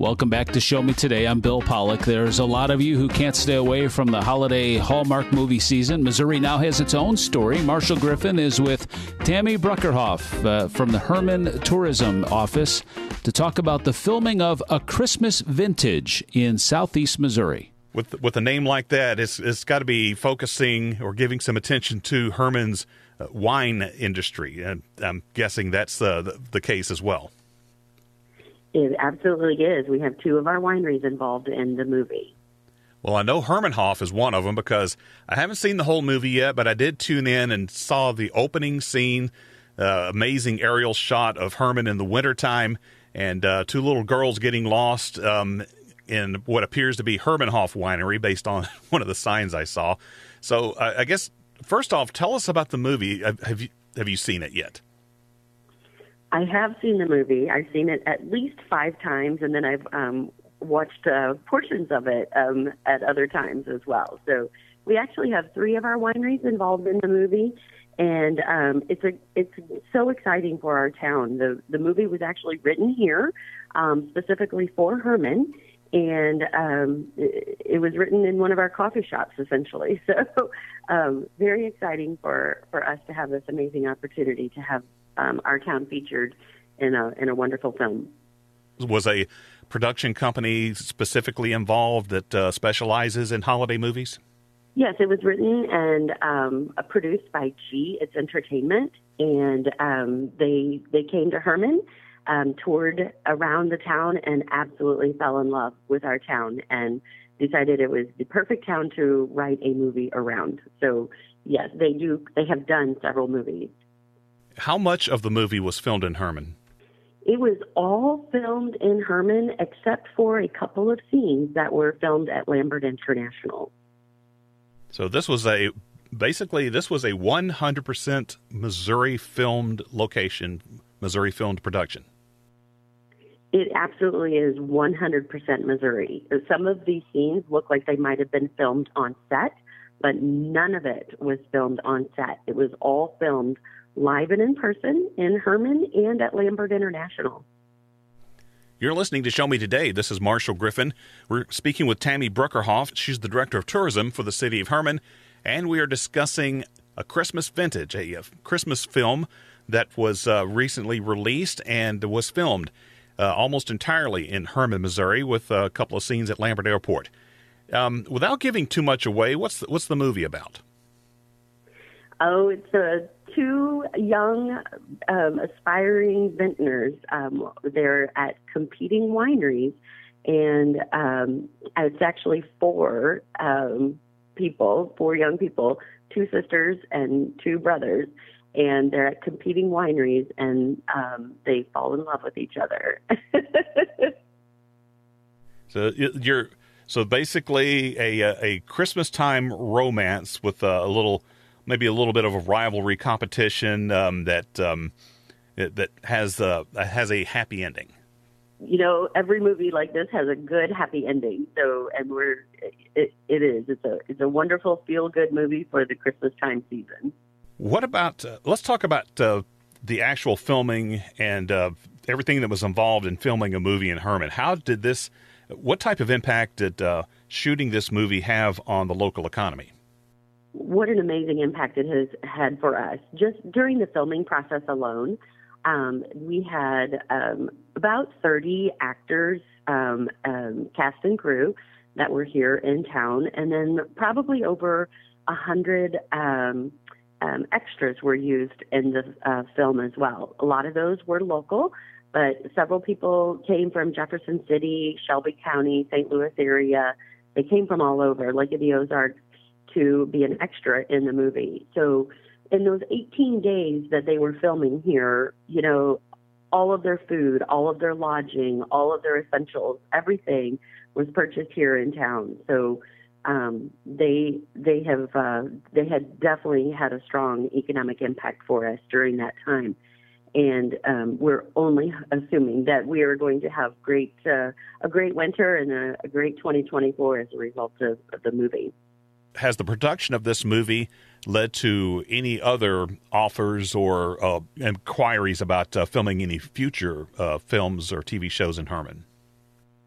Welcome back to Show Me Today. I'm Bill Pollock. There's a lot of you who can't stay away from the holiday Hallmark movie season. Missouri now has its own story. Marshall Griffin is with Tammy Bruckerhoff uh, from the Hermann Tourism Office to talk about the filming of A Christmas Vintage in southeast Missouri. With with a name like that, it's it's got to be focusing or giving some attention to Hermann's uh, wine industry, and I'm guessing that's uh, the, the case as well. It absolutely is. We have two of our wineries involved in the movie. Well, I know Hermannhof is one of them because I haven't seen the whole movie yet, but I did tune in and saw the opening scene, uh, amazing aerial shot of Hermann in the wintertime and uh, two little girls getting lost um, in what appears to be Hermannhof Winery based on one of the signs I saw. So uh, I guess first off, tell us about the movie. Have you have you seen it yet? I have seen the movie. I've seen it at least five times, and then I've um, watched uh, portions of it um, at other times as well. So we actually have three of our wineries involved in the movie, and um, it's a it's so exciting for our town. the The movie was actually written here, um, specifically for Hermann, and um, it, was written in one of our coffee shops, essentially. So, um, very exciting for for us to have this amazing opportunity to have um, our town featured in a in a wonderful film. Was a production company specifically involved that uh, specializes in holiday movies? Yes, it was written and um, produced by G. It's Entertainment, and um, they they came to Hermann, um, toured around the town, and absolutely fell in love with our town, and decided it was the perfect town to write a movie around. So yes, they do. They have done several movies. How much of the movie was filmed in Hermann? It was all filmed in Hermann except for a couple of scenes that were filmed at Lambert International. So this was a basically this was a 100% Missouri filmed location, Missouri filmed production. It absolutely is 100% Missouri. Some of these scenes look like they might have been filmed on set, but none of it was filmed on set. It was all filmed live and in person in Hermann and at Lambert International. You're listening to Show Me Today. This is Marshall Griffin. We're speaking with Tammy Bruckerhoff. She's the Director of Tourism for the City of Hermann, and we are discussing a Christmas vintage, a, Christmas film that was uh, recently released and was filmed uh, almost entirely in Hermann, Missouri, with a couple of scenes at Lambert Airport. Um, without giving too much away, what's the, what's the movie about? Oh, it's a two young um, aspiring vintners. Um, they're at competing wineries, and um, it's actually four um, people, four young people, two sisters and two brothers, and they're at competing wineries, and um, they fall in love with each other. so you're so basically a a Christmas time romance with a little maybe a little bit of a rivalry competition um, that um, that has uh, has a happy ending. You know, every movie like this has a good happy ending. So, and we're it, it is it's a it's a wonderful feel good movie for the Christmas time season. What about? Uh, let's talk about uh, the actual filming and uh, everything that was involved in filming a movie in Hermann. How did this? What type of impact did uh, shooting this movie have on the local economy? What an amazing impact it has had for us. Just during the filming process alone, um, we had um, about 30 actors, um, um cast and crew that were here in town, and then probably over 100 um, um, extras were used in the uh, film as well. A lot of those were local, but several people came from Jefferson City, Shelby County, St. Louis area. They came from all over, Lake of the Ozarks, to be an extra in the movie. So in those 18 days that they were filming here, you know, all of their food, all of their lodging, all of their essentials, everything was purchased here in town. So um, they they have uh, they had definitely had a strong economic impact for us during that time, and um, we're only assuming that we are going to have great uh, a great winter and a, a great 2024 as a result of, of the movie has the production of this movie led to any other offers or uh, inquiries about uh, filming any future uh, films or TV shows in Hermann?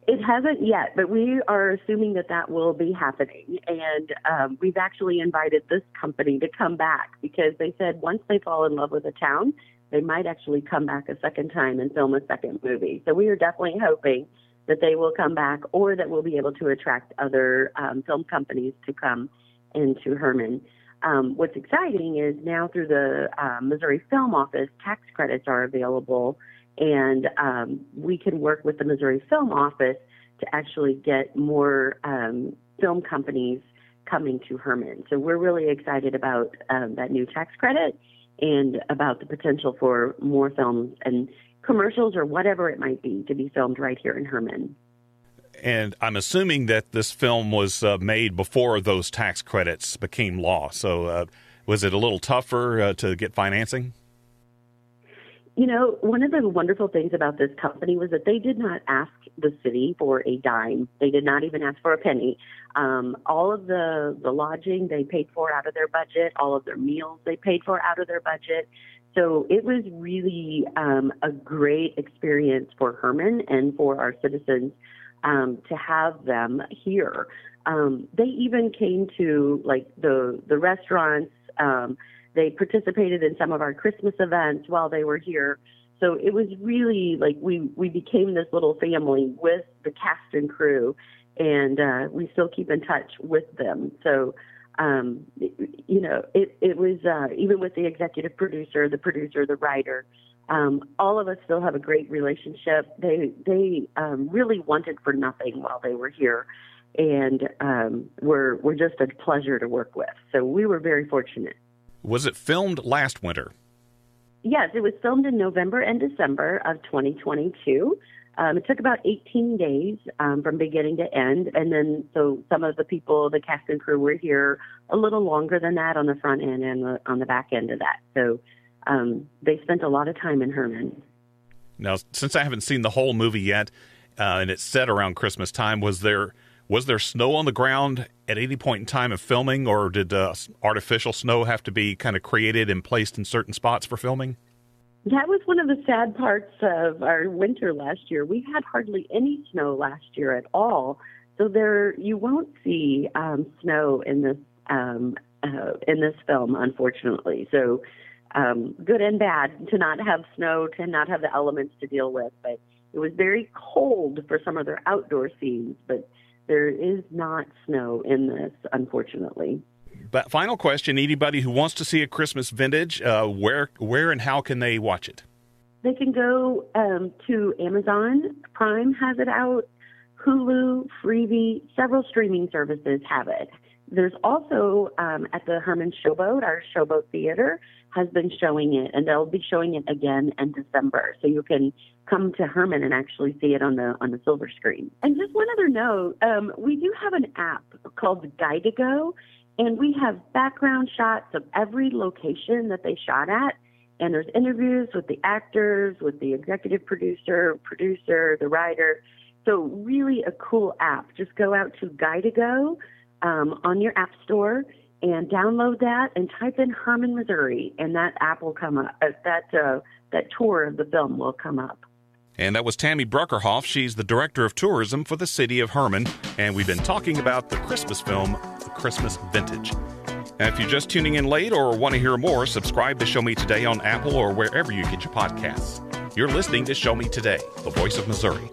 It hasn't yet, but we are assuming that that will be happening. And um, we've actually invited this company to come back because they said once they fall in love with a town, they might actually come back a second time and film a second movie. So we are definitely hoping that they will come back or that we'll be able to attract other um, film companies to come into Hermann. Um, what's exciting is now through the uh, Missouri Film Office, tax credits are available and um, we can work with the Missouri Film Office to actually get more um, film companies coming to Hermann. So we're really excited about um, that new tax credit and about the potential for more films and commercials or whatever it might be to be filmed right here in Hermann. And I'm assuming that this film was uh, made before those tax credits became law. So uh, was it a little tougher uh, to get financing? You know, one of the wonderful things about this company was that they did not ask the city for a dime. They did not even ask for a penny. Um, all of the the lodging they paid for out of their budget. All of their meals they paid for out of their budget. So it was really um, a great experience for Hermann and for our citizens um, to have them here. Um, they even came to like the the restaurants. Um, they participated in some of our Christmas events while they were here. So it was really like we we became this little family with the cast and crew, and uh, we still keep in touch with them. So um, you know, it it was uh, even with the executive producer, the producer, the writer. Um, all of us still have a great relationship. They they um, really wanted for nothing while they were here, and um, were were just a pleasure to work with. So we were very fortunate. Was it filmed last winter? Yes, it was filmed in November and December of 2022. Um, it took about 18 days um, from beginning to end, and then so some of the people, the cast and crew, were here a little longer than that on the front end and the, on the back end of that. So um, they spent a lot of time in Hermann. Now, since I haven't seen the whole movie yet, uh, and it's set around Christmas time, was there was there snow on the ground at any point in time of filming, or did uh, artificial snow have to be kind of created and placed in certain spots for filming? That was one of the sad parts of our winter last year. We had hardly any snow last year at all, so there you won't see um, snow in this um, uh, in this film, unfortunately. So um, good and bad to not have snow, to not have the elements to deal with. But it was very cold for some of their outdoor scenes, but there is not snow in this, unfortunately. But final question: Anybody who wants to see a Christmas vintage, uh, where, where, and how can they watch it? They can go um, to Amazon Prime has it out, Hulu, Freevee, several streaming services have it. There's also um, at the Hermann Showboat, our Showboat Theater has been showing it, and they'll be showing it again in December. So you can come to Hermann and actually see it on the on the silver screen. And just one other note, um, we do have an app called Guide2Go, and we have background shots of every location that they shot at. And there's interviews with the actors, with the executive producer, producer, the writer. So really a cool app. Just go out to Guide2Go um, on your app store and download that and type in Hermann, Missouri, and that app will come up. Uh, that uh, that tour of the film will come up. And that was Tammy Bruckerhoff. She's the director of tourism for the city of Hermann. and we've been talking about the Christmas film, The Christmas Vintage. And if you're just tuning in late or want to hear more, subscribe to Show Me Today on Apple or wherever you get your podcasts. You're listening to Show Me Today, the voice of Missouri.